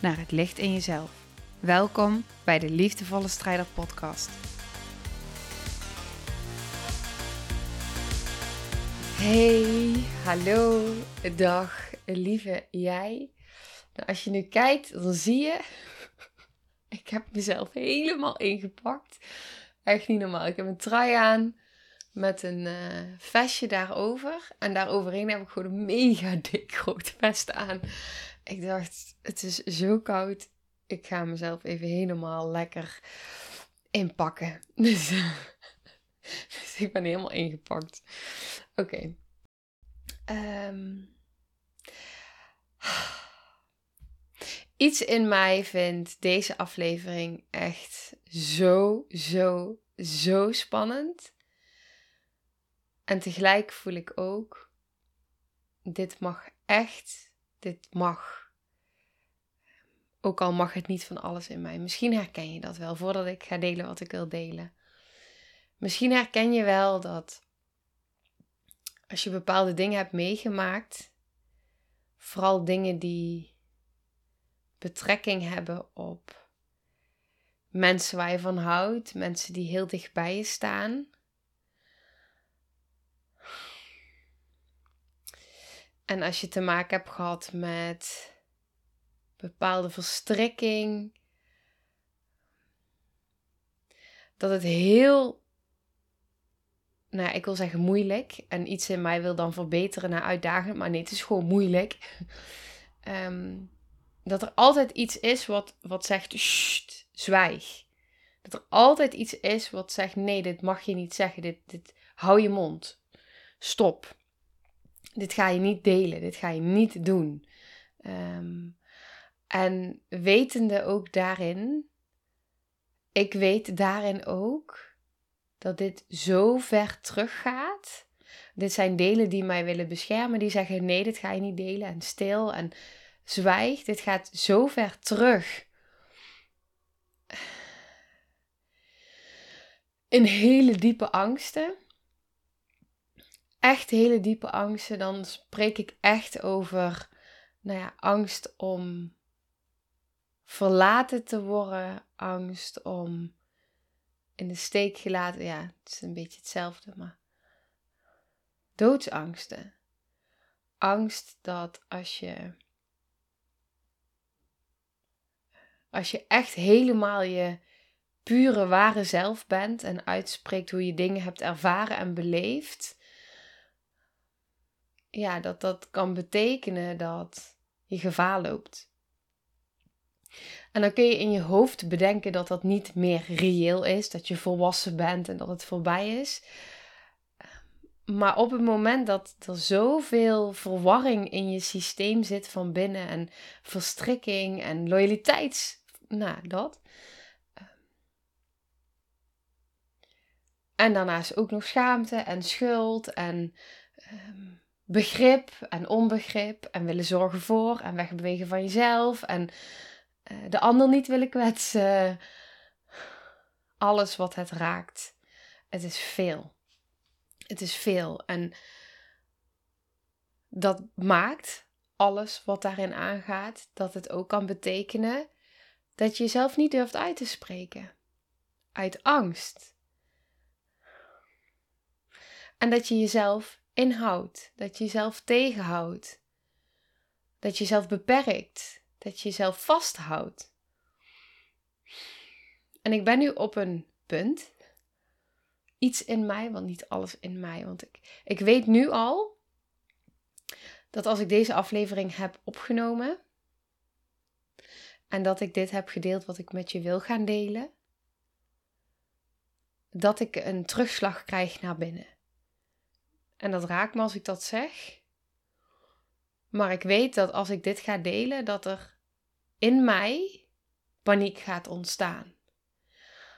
naar het licht in jezelf. Welkom bij de Liefdevolle Strijder Podcast. Hey, hallo, dag, lieve jij. Nou, als je nu kijkt, dan zie je, ik heb mezelf helemaal ingepakt. Echt niet normaal. Ik heb een trui aan met een uh, vestje daarover. En daaroverheen heb ik gewoon een mega dik groot vest aan. Ik dacht, het is zo koud. Ik ga mezelf even helemaal lekker inpakken. Dus, dus ik ben helemaal ingepakt. Oké. Ehm. Iets in mij vindt deze aflevering echt zo, zo, zo spannend. En tegelijk voel ik ook, dit mag echt, dit mag. Ook al mag het niet van alles in mij. Misschien herken je dat wel voordat ik ga delen wat ik wil delen. Misschien herken je wel dat als je bepaalde dingen hebt meegemaakt, vooral dingen die betrekking hebben op mensen waar je van houdt, mensen die heel dicht bij je staan. En als je te maken hebt gehad met bepaalde verstrikking, dat het heel, nou ik wil zeggen moeilijk, en iets in mij wil dan verbeteren naar uitdagend, maar nee, het is gewoon moeilijk. Um, dat er altijd iets is wat, wat zegt, Sst, zwijg. Dat er altijd iets is wat zegt, nee, dit mag je niet zeggen, dit, dit, hou je mond. Stop. Dit ga je niet delen, dit ga je niet doen. Ehm, en wetende ook daarin, ik weet daarin ook dat dit zo ver teruggaat. Dit zijn delen die mij willen beschermen, die zeggen nee, dit ga je niet delen en stil en zwijg. Dit gaat zo ver terug. In hele diepe angsten. Echt hele diepe angsten. Dan spreek ik echt over nou ja, angst om verlaten te worden. Angst om in de steek gelaten. Ja, het is een beetje hetzelfde, maar doodsangsten. Angst dat als je Als je echt helemaal je pure ware zelf bent en uitspreekt hoe je dingen hebt ervaren en beleefd. Ja, dat dat kan betekenen dat je gevaar loopt. En dan kun je in je hoofd bedenken dat dat niet meer reëel is, dat je volwassen bent en dat het voorbij is. Maar op het moment dat er zoveel verwarring in je systeem zit van binnen en verstrikking en loyaliteits nou, dat. En daarnaast ook nog schaamte en schuld en um, begrip en onbegrip en willen zorgen voor en wegbewegen van jezelf en uh, de ander niet willen kwetsen. Alles wat het raakt. Het is veel. Het is veel. En dat maakt alles wat daarin aangaat, dat het ook kan betekenen dat je jezelf niet durft uit te spreken. Uit angst. En dat je jezelf inhoudt. Dat je jezelf tegenhoudt. Dat je jezelf beperkt. Dat je jezelf vasthoudt. En ik ben nu op een punt. Iets in mij, want niet alles in mij. Want ik, ik weet nu al dat als ik deze aflevering heb opgenomen, en dat ik dit heb gedeeld wat ik met je wil gaan delen, dat ik een terugslag krijg naar binnen. En dat raakt me als ik dat zeg. Maar ik weet dat als ik dit ga delen, dat er in mij paniek gaat ontstaan.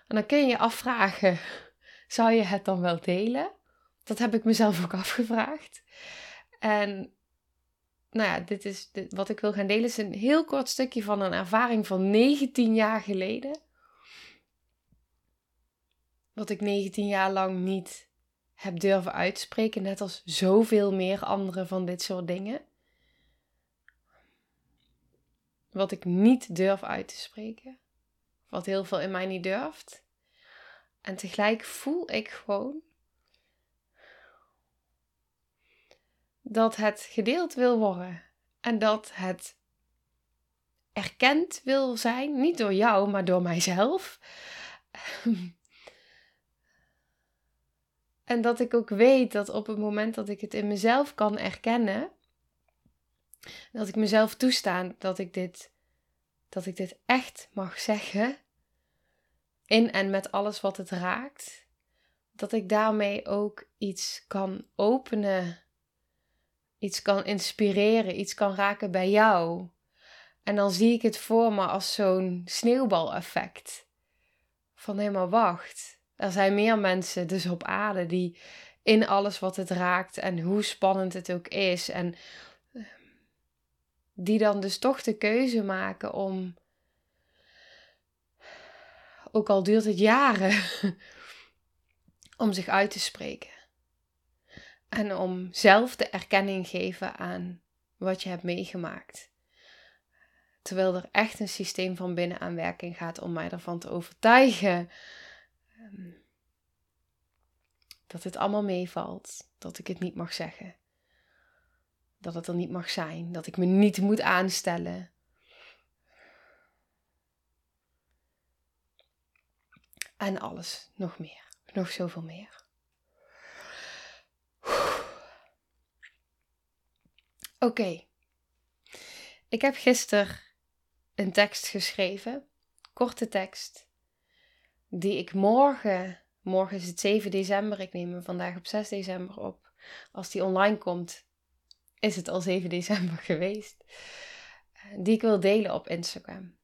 En dan kun je je afvragen: zou je het dan wel delen? Dat heb ik mezelf ook afgevraagd. En nou ja, dit is wat ik wil gaan delen is een heel kort stukje van een ervaring van 19 jaar geleden. Wat ik 19 jaar lang niet heb durven uitspreken, net als zoveel meer andere van dit soort dingen. Wat ik niet durf uit te spreken. Wat heel veel in mij niet durft. En tegelijk voel ik gewoon dat het gedeeld wil worden. En dat het erkend wil zijn, niet door jou, maar door mijzelf. en dat ik ook weet dat op het moment dat ik het in mezelf kan erkennen, dat ik mezelf toestaan dat ik dit, dat ik dit echt mag zeggen, in en met alles wat het raakt, dat ik daarmee ook iets kan openen iets kan inspireren, iets kan raken bij jou. En dan zie ik het voor me als zo'n sneeuwbaleffect. Van helemaal wacht. Er zijn meer mensen dus op aarde die in alles wat het raakt en hoe spannend het ook is. En ehm, die dan dus toch de keuze maken om, ook al duurt het jaren, om zich uit te spreken. En om zelf de erkenning geven aan wat je hebt meegemaakt. Terwijl er echt een systeem van binnen aan werking gaat om mij ervan te overtuigen ehm, dat het allemaal meevalt, dat ik het niet mag zeggen, dat het er niet mag zijn, dat ik me niet moet aanstellen. En alles, nog meer, nog zoveel meer. Oké. Ik heb gisteren een tekst geschreven, korte tekst, die ik morgen, morgen is het 7 december, ik neem hem vandaag op 6 december op. Als die online komt, is het al 7 december geweest. Die ik wil delen op Instagram.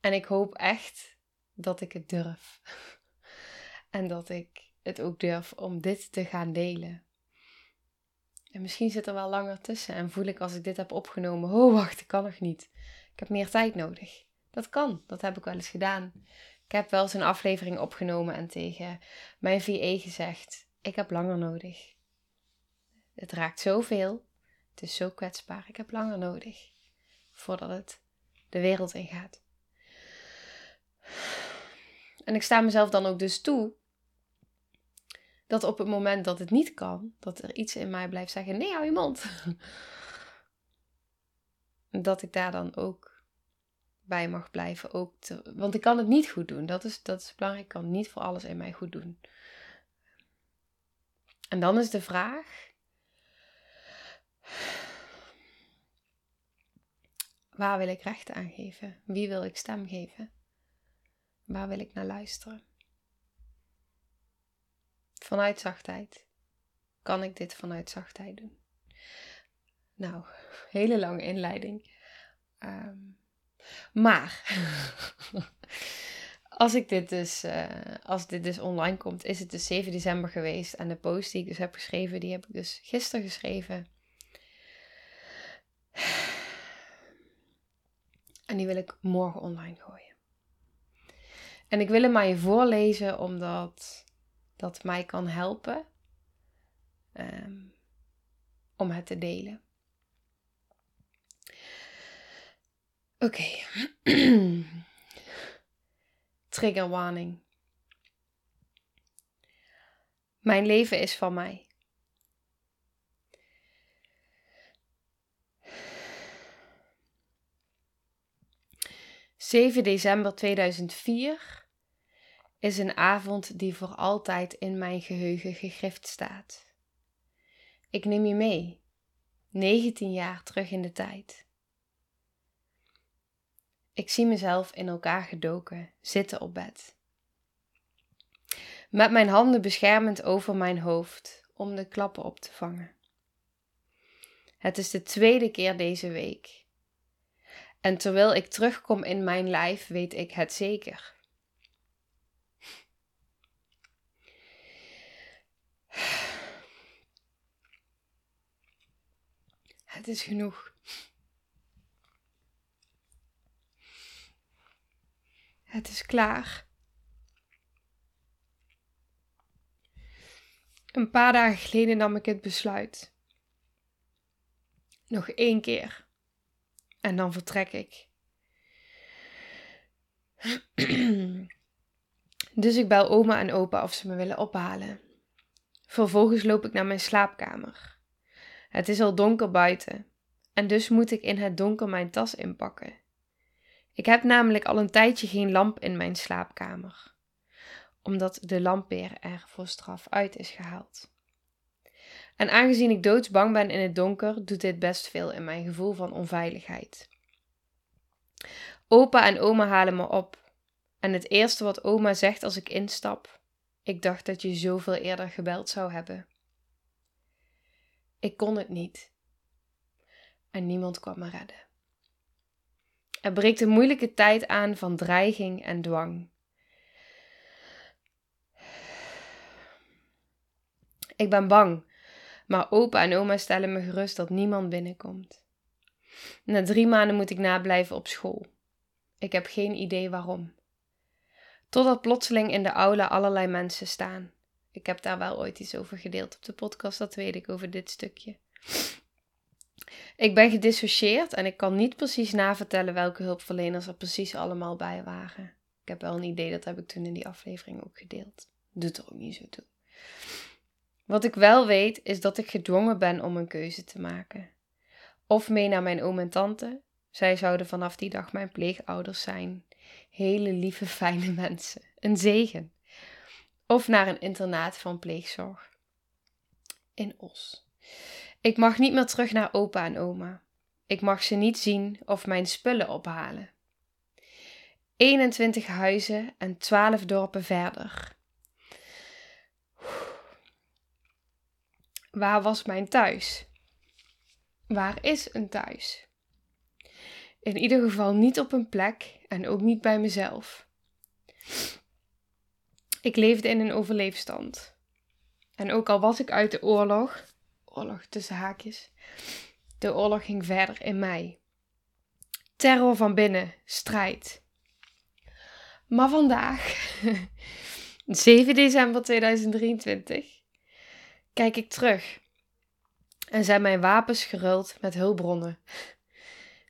En ik hoop echt dat ik het durf. En dat ik het ook durf om dit te gaan delen. En misschien zit er wel langer tussen en voel ik als ik dit heb opgenomen, oh wacht, ik kan nog niet. Ik heb meer tijd nodig. Dat kan, dat heb ik wel eens gedaan. Ik heb wel eens een aflevering opgenomen en tegen mijn VE gezegd, ik heb langer nodig. Het raakt zoveel, het is zo kwetsbaar, ik heb langer nodig voordat het de wereld ingaat. En ik sta mezelf dan ook dus toe dat op het moment dat het niet kan, dat er iets in mij blijft zeggen: nee, hou je mond. dat ik daar dan ook bij mag blijven. Ook want ik kan het niet goed doen. Dat is, dat is belangrijk. Ik kan niet voor alles in mij goed doen. En dan is de vraag: waar wil ik recht aan geven? Wie wil ik stem geven? Waar wil ik naar luisteren? Vanuit zachtheid. Kan ik dit vanuit zachtheid doen? Nou, hele lange inleiding. Ehm, maar als ik dit dus, uh, als dit dus online komt, is het dus 7 december geweest. En de post die ik dus heb geschreven, die heb ik dus gisteren geschreven. En die wil ik morgen online gooien. En ik wil hem aan je voorlezen, omdat dat mij kan helpen um, om het te delen. Oké. Okay. Triggerwarning. Mijn leven is van mij. Zeven december 2004 is een avond die voor altijd in mijn geheugen gegrift staat. Ik neem je mee, 19 jaar terug in de tijd. Ik zie mezelf in elkaar gedoken, zitten op bed. Met mijn handen beschermend over mijn hoofd om de klappen op te vangen. Het is de tweede keer deze week. En terwijl ik terugkom in mijn lijf, weet ik het zeker. Het is genoeg. Het is klaar. Een paar dagen geleden nam ik het besluit. Nog één keer. En dan vertrek ik. dus ik bel oma en opa of ze me willen ophalen. Vervolgens loop ik naar mijn slaapkamer. Het is al donker buiten en dus moet ik in het donker mijn tas inpakken. Ik heb namelijk al een tijdje geen lamp in mijn slaapkamer, omdat de lamppeer er voor straf uit is gehaald. En aangezien ik doodsbang ben in het donker, doet dit best veel in mijn gevoel van onveiligheid. Opa en oma halen me op. En het eerste wat oma zegt als ik instap: Ik dacht dat je zoveel eerder gebeld zou hebben. Ik kon het niet. En niemand kwam me redden. Er breekt een moeilijke tijd aan van dreiging en dwang. Ik ben bang, maar opa en oma stellen me gerust dat niemand binnenkomt. Na drie maanden moet ik nablijven op school. Ik heb geen idee waarom. Totdat plotseling in de aula allerlei mensen staan. Ik heb daar wel ooit iets over gedeeld op de podcast, dat weet ik over dit stukje. Ik ben gedissocieerd en ik kan niet precies navertellen welke hulpverleners er precies allemaal bij waren. Ik heb wel een idee, dat heb ik toen in die aflevering ook gedeeld. Doet er ook niet zo toe. Wat ik wel weet, is dat ik gedwongen ben om een keuze te maken. Of mee naar mijn oom en tante. Zij zouden vanaf die dag mijn pleegouders zijn. Hele lieve, fijne mensen. Een zegen of naar een internaat van pleegzorg. In Os. Ik mag niet meer terug naar opa en oma. Ik mag ze niet zien of mijn spullen ophalen. 21 huizen en 12 dorpen verder. Waar was mijn thuis? Waar is een thuis? In ieder geval niet op een plek en ook niet bij mezelf. Ik leefde in een overleefstand. En ook al was ik uit de oorlog, tussen haakjes, de oorlog ging verder in mij. Terror van binnen, strijd. Maar vandaag, 7 december 2023, kijk ik terug en zijn mijn wapens geruld met hulpbronnen.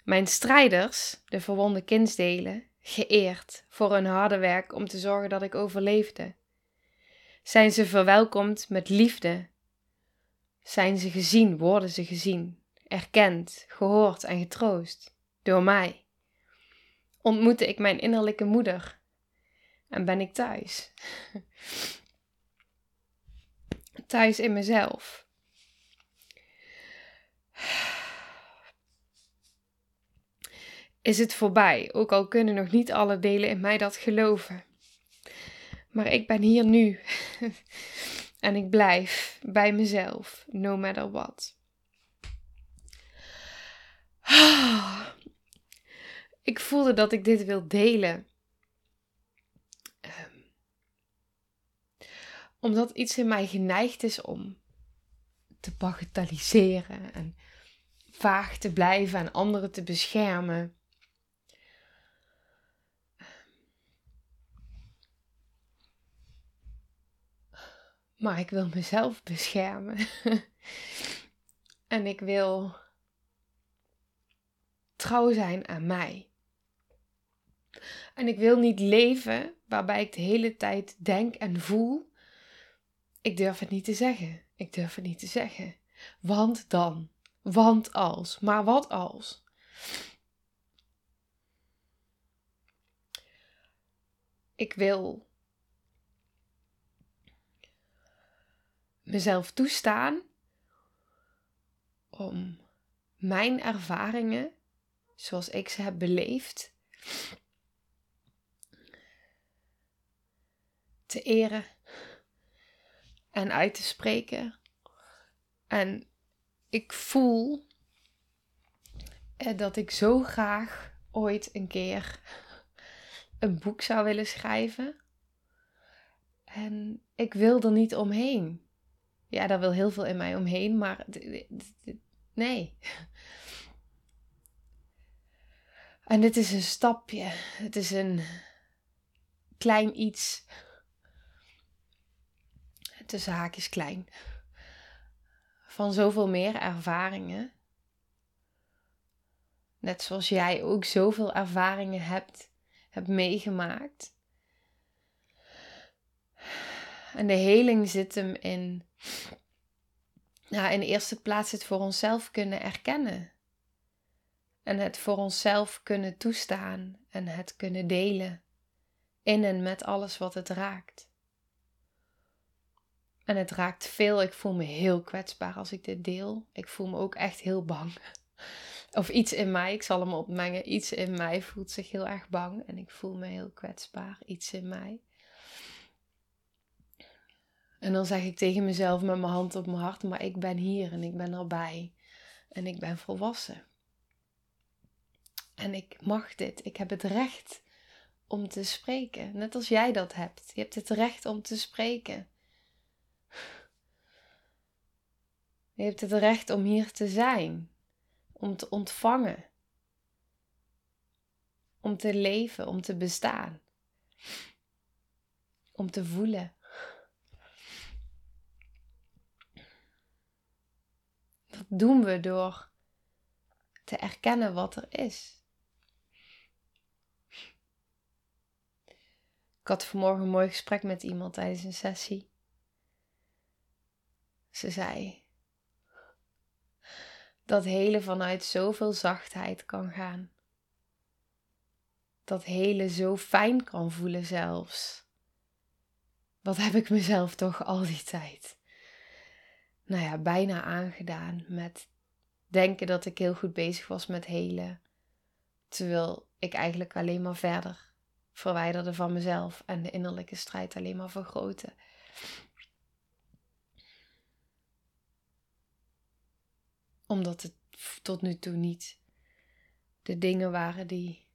Mijn strijders, de verwonde kindsdelen, geëerd voor hun harde werk om te zorgen dat ik overleefde? Zijn ze verwelkomd met liefde? Zijn ze gezien, worden ze gezien, erkend, gehoord en getroost door mij? Ontmoette ik mijn innerlijke moeder en ben ik thuis? thuis in mezelf. is het voorbij, ook al kunnen nog niet alle delen in mij dat geloven. Maar ik ben hier nu en ik blijf bij mezelf, no matter what. Ik voelde dat ik dit wil delen. Ehm, omdat iets in mij geneigd is om te bagatelliseren en vaag te blijven en anderen te beschermen. Maar ik wil mezelf beschermen. en ik wil trouw zijn aan mij. En ik wil niet leven waarbij ik de hele tijd denk en voel. Ik durf het niet te zeggen. Ik durf het niet te zeggen. Want dan. Want als. Maar wat als? Ik wil mezelf toestaan om mijn ervaringen, zoals ik ze heb beleefd, te eren en uit te spreken. En ik voel dat ik zo graag ooit een keer een boek zou willen schrijven. En ik wil er niet omheen. Ja, daar wil heel veel in mij omheen, maar nee. En dit is een stapje. Het is een klein iets. Tussen haakjes klein. Van zoveel meer ervaringen. Net zoals jij ook zoveel ervaringen hebt, hebt meegemaakt. En de heling zit hem in, nou, in de eerste plaats het voor onszelf kunnen erkennen. En het voor onszelf kunnen toestaan en het kunnen delen in en met alles wat het raakt. En het raakt veel. Ik voel me heel kwetsbaar als ik dit deel. Ik voel me ook echt heel bang. Of iets in mij, ik zal hem opmengen. Iets in mij voelt zich heel erg bang en ik voel me heel kwetsbaar. Iets in mij. En dan zeg ik tegen mezelf met mijn hand op mijn hart, maar ik ben hier en ik ben erbij. En ik ben volwassen. En ik mag dit. Ik heb het recht om te spreken. Net als jij dat hebt. Je hebt het recht om te spreken. Je hebt het recht om hier te zijn. Om te ontvangen. Om te leven, om te bestaan. Om te voelen. Dat doen we door te erkennen wat er is. Ik had vanmorgen een mooi gesprek met iemand tijdens een sessie. Ze zei dat hele vanuit zoveel zachtheid kan gaan. Dat hele zo fijn kan voelen zelfs. Wat heb ik mezelf toch al die tijd, nou ja, bijna aangedaan met denken dat ik heel goed bezig was met helen. Terwijl ik eigenlijk alleen maar verder verwijderde van mezelf en de innerlijke strijd alleen maar vergroten. Omdat het tot nu toe niet de dingen waren die.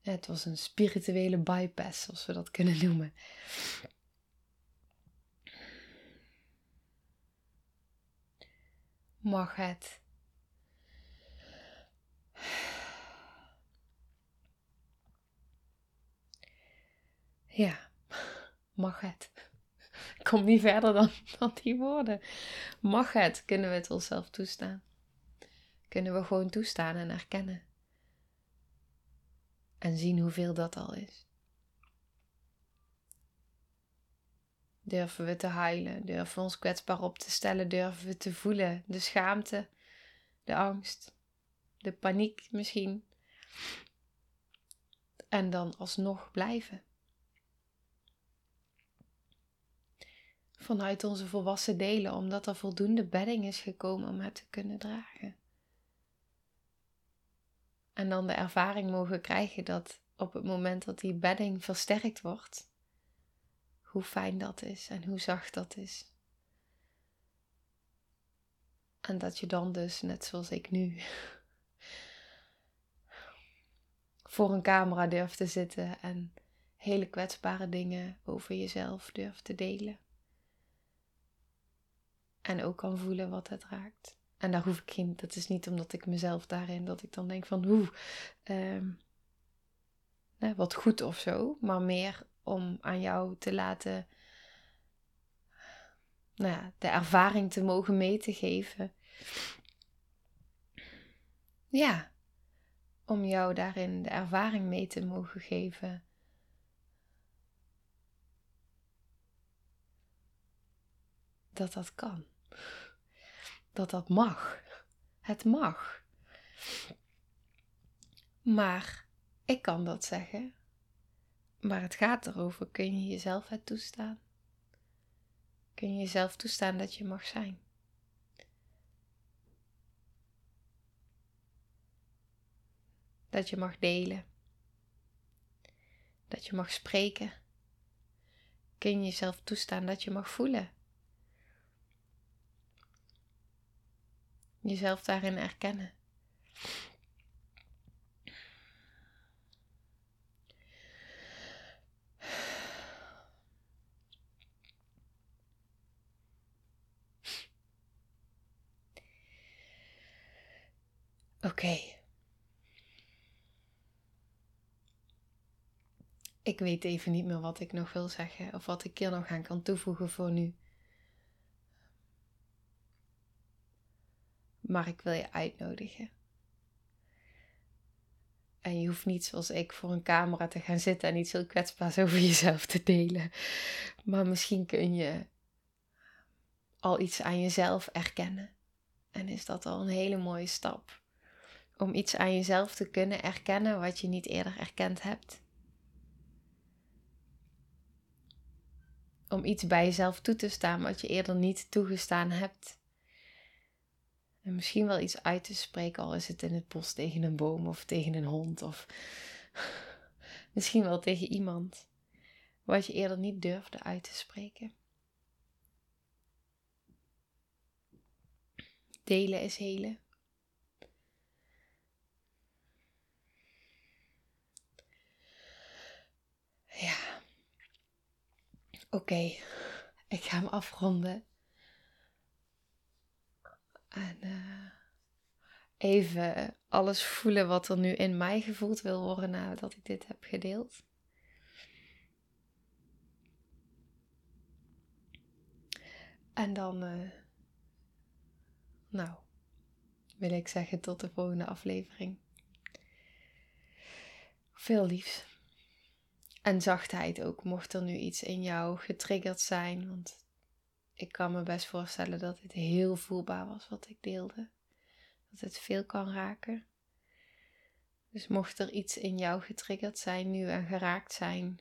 Het was een spirituele bypass, zoals we dat kunnen noemen. Mag het Ja, mag het. Ik kom niet verder dan, dan die woorden. Mag het, kunnen we het onszelf toestaan. Kunnen we gewoon toestaan en erkennen. En zien hoeveel dat al is. Durven we te huilen? Durven we ons kwetsbaar op te stellen? Durven we te voelen? De schaamte, de angst, de paniek misschien. En dan alsnog blijven. vanuit onze volwassen delen, omdat er voldoende bedding is gekomen om het te kunnen dragen. En dan de ervaring mogen krijgen dat op het moment dat die bedding versterkt wordt, hoe fijn dat is en hoe zacht dat is. En dat je dan dus, net zoals ik nu, voor een camera durft te zitten en hele kwetsbare dingen over jezelf durft te delen. En ook kan voelen wat het raakt. En daar hoef ik geen, dat is niet omdat ik mezelf daarin, dat ik dan denk van hoe, ehm, wat goed of zo. Maar meer om aan jou te laten, nou ja, de ervaring te mogen mee te geven. Ja, om jou daarin de ervaring mee te mogen geven. Dat dat kan dat dat mag. Het mag. Maar ik kan dat zeggen. Maar het gaat erover: kun je jezelf het toestaan? Kun je jezelf toestaan dat je mag zijn? Dat je mag delen. Dat je mag spreken. Kun je jezelf toestaan dat je mag voelen? Jezelf daarin erkennen. Oké. Ik weet even niet meer wat ik nog wil zeggen of wat ik hier nog aan kan toevoegen voor nu. Maar ik wil je uitnodigen. En je hoeft niet zoals ik voor een camera te gaan zitten en iets heel kwetsbaars over jezelf te delen. Maar misschien kun je al iets aan jezelf erkennen. En is dat al een hele mooie stap. Om iets aan jezelf te kunnen erkennen wat je niet eerder erkend hebt. Om iets bij jezelf toe te staan wat je eerder niet toegestaan hebt. En misschien wel iets uit te spreken, al is het in het bos tegen een boom of tegen een hond of misschien wel tegen iemand. Wat je eerder niet durfde uit te spreken. Delen is helen. Oké, ik ga hem afronden. En uh, even alles voelen wat er nu in mij gevoeld wil worden nadat ik dit heb gedeeld. En dan, uh, nou, wil ik zeggen tot de volgende aflevering. Veel liefs. En zachtheid ook, mocht er nu iets in jou getriggerd zijn. Want ik kan me best voorstellen dat dit heel voelbaar was wat ik deelde. Dat het veel kan raken. Dus mocht er iets in jou getriggerd zijn nu en geraakt zijn,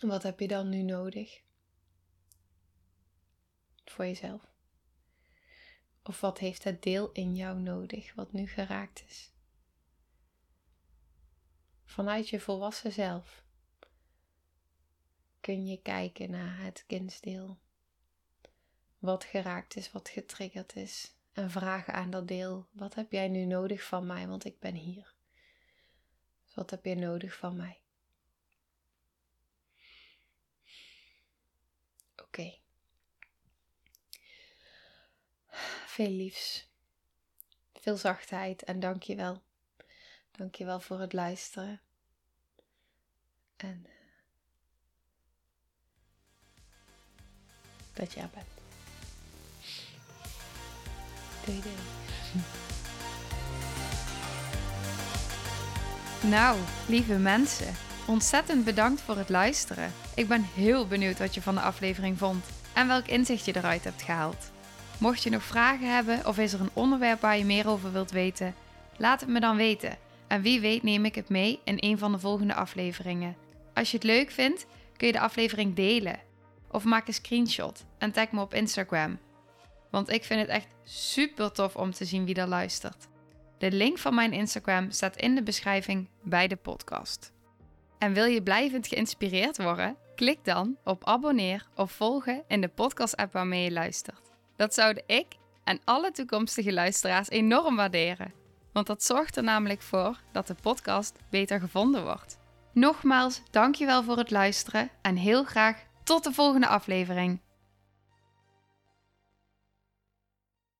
wat heb je dan nu nodig? Voor jezelf. Of wat heeft het deel in jou nodig wat nu geraakt is? Vanuit je volwassen zelf kun je kijken naar het kindsdeel. Wat geraakt is, wat getriggerd is. En vragen aan dat deel: wat heb jij nu nodig van mij? Want ik ben hier. Dus wat heb je nodig van mij? Oké. Veel liefs. Veel zachtheid en dank je wel. Dank je wel voor het luisteren. En dat je er bent. Doei doei. Nou, lieve mensen, ontzettend bedankt voor het luisteren. Ik ben heel benieuwd wat je van de aflevering vond en welk inzicht je eruit hebt gehaald. Mocht je nog vragen hebben of is er een onderwerp waar je meer over wilt weten, laat het me dan weten. En wie weet neem ik het mee in een van de volgende afleveringen. Als je het leuk vindt, kun je de aflevering delen of maak een screenshot en tag me op Instagram. Want ik vind het echt super tof om te zien wie er luistert. De link van mijn Instagram staat in de beschrijving bij de podcast. En wil je blijvend geïnspireerd worden? Klik dan op abonneer of volgen in de podcast-app waarmee je luistert. Dat zouden ik en alle toekomstige luisteraars enorm waarderen. Want dat zorgt er namelijk voor dat de podcast beter gevonden wordt. Nogmaals, dankjewel voor het luisteren en heel graag tot de volgende aflevering.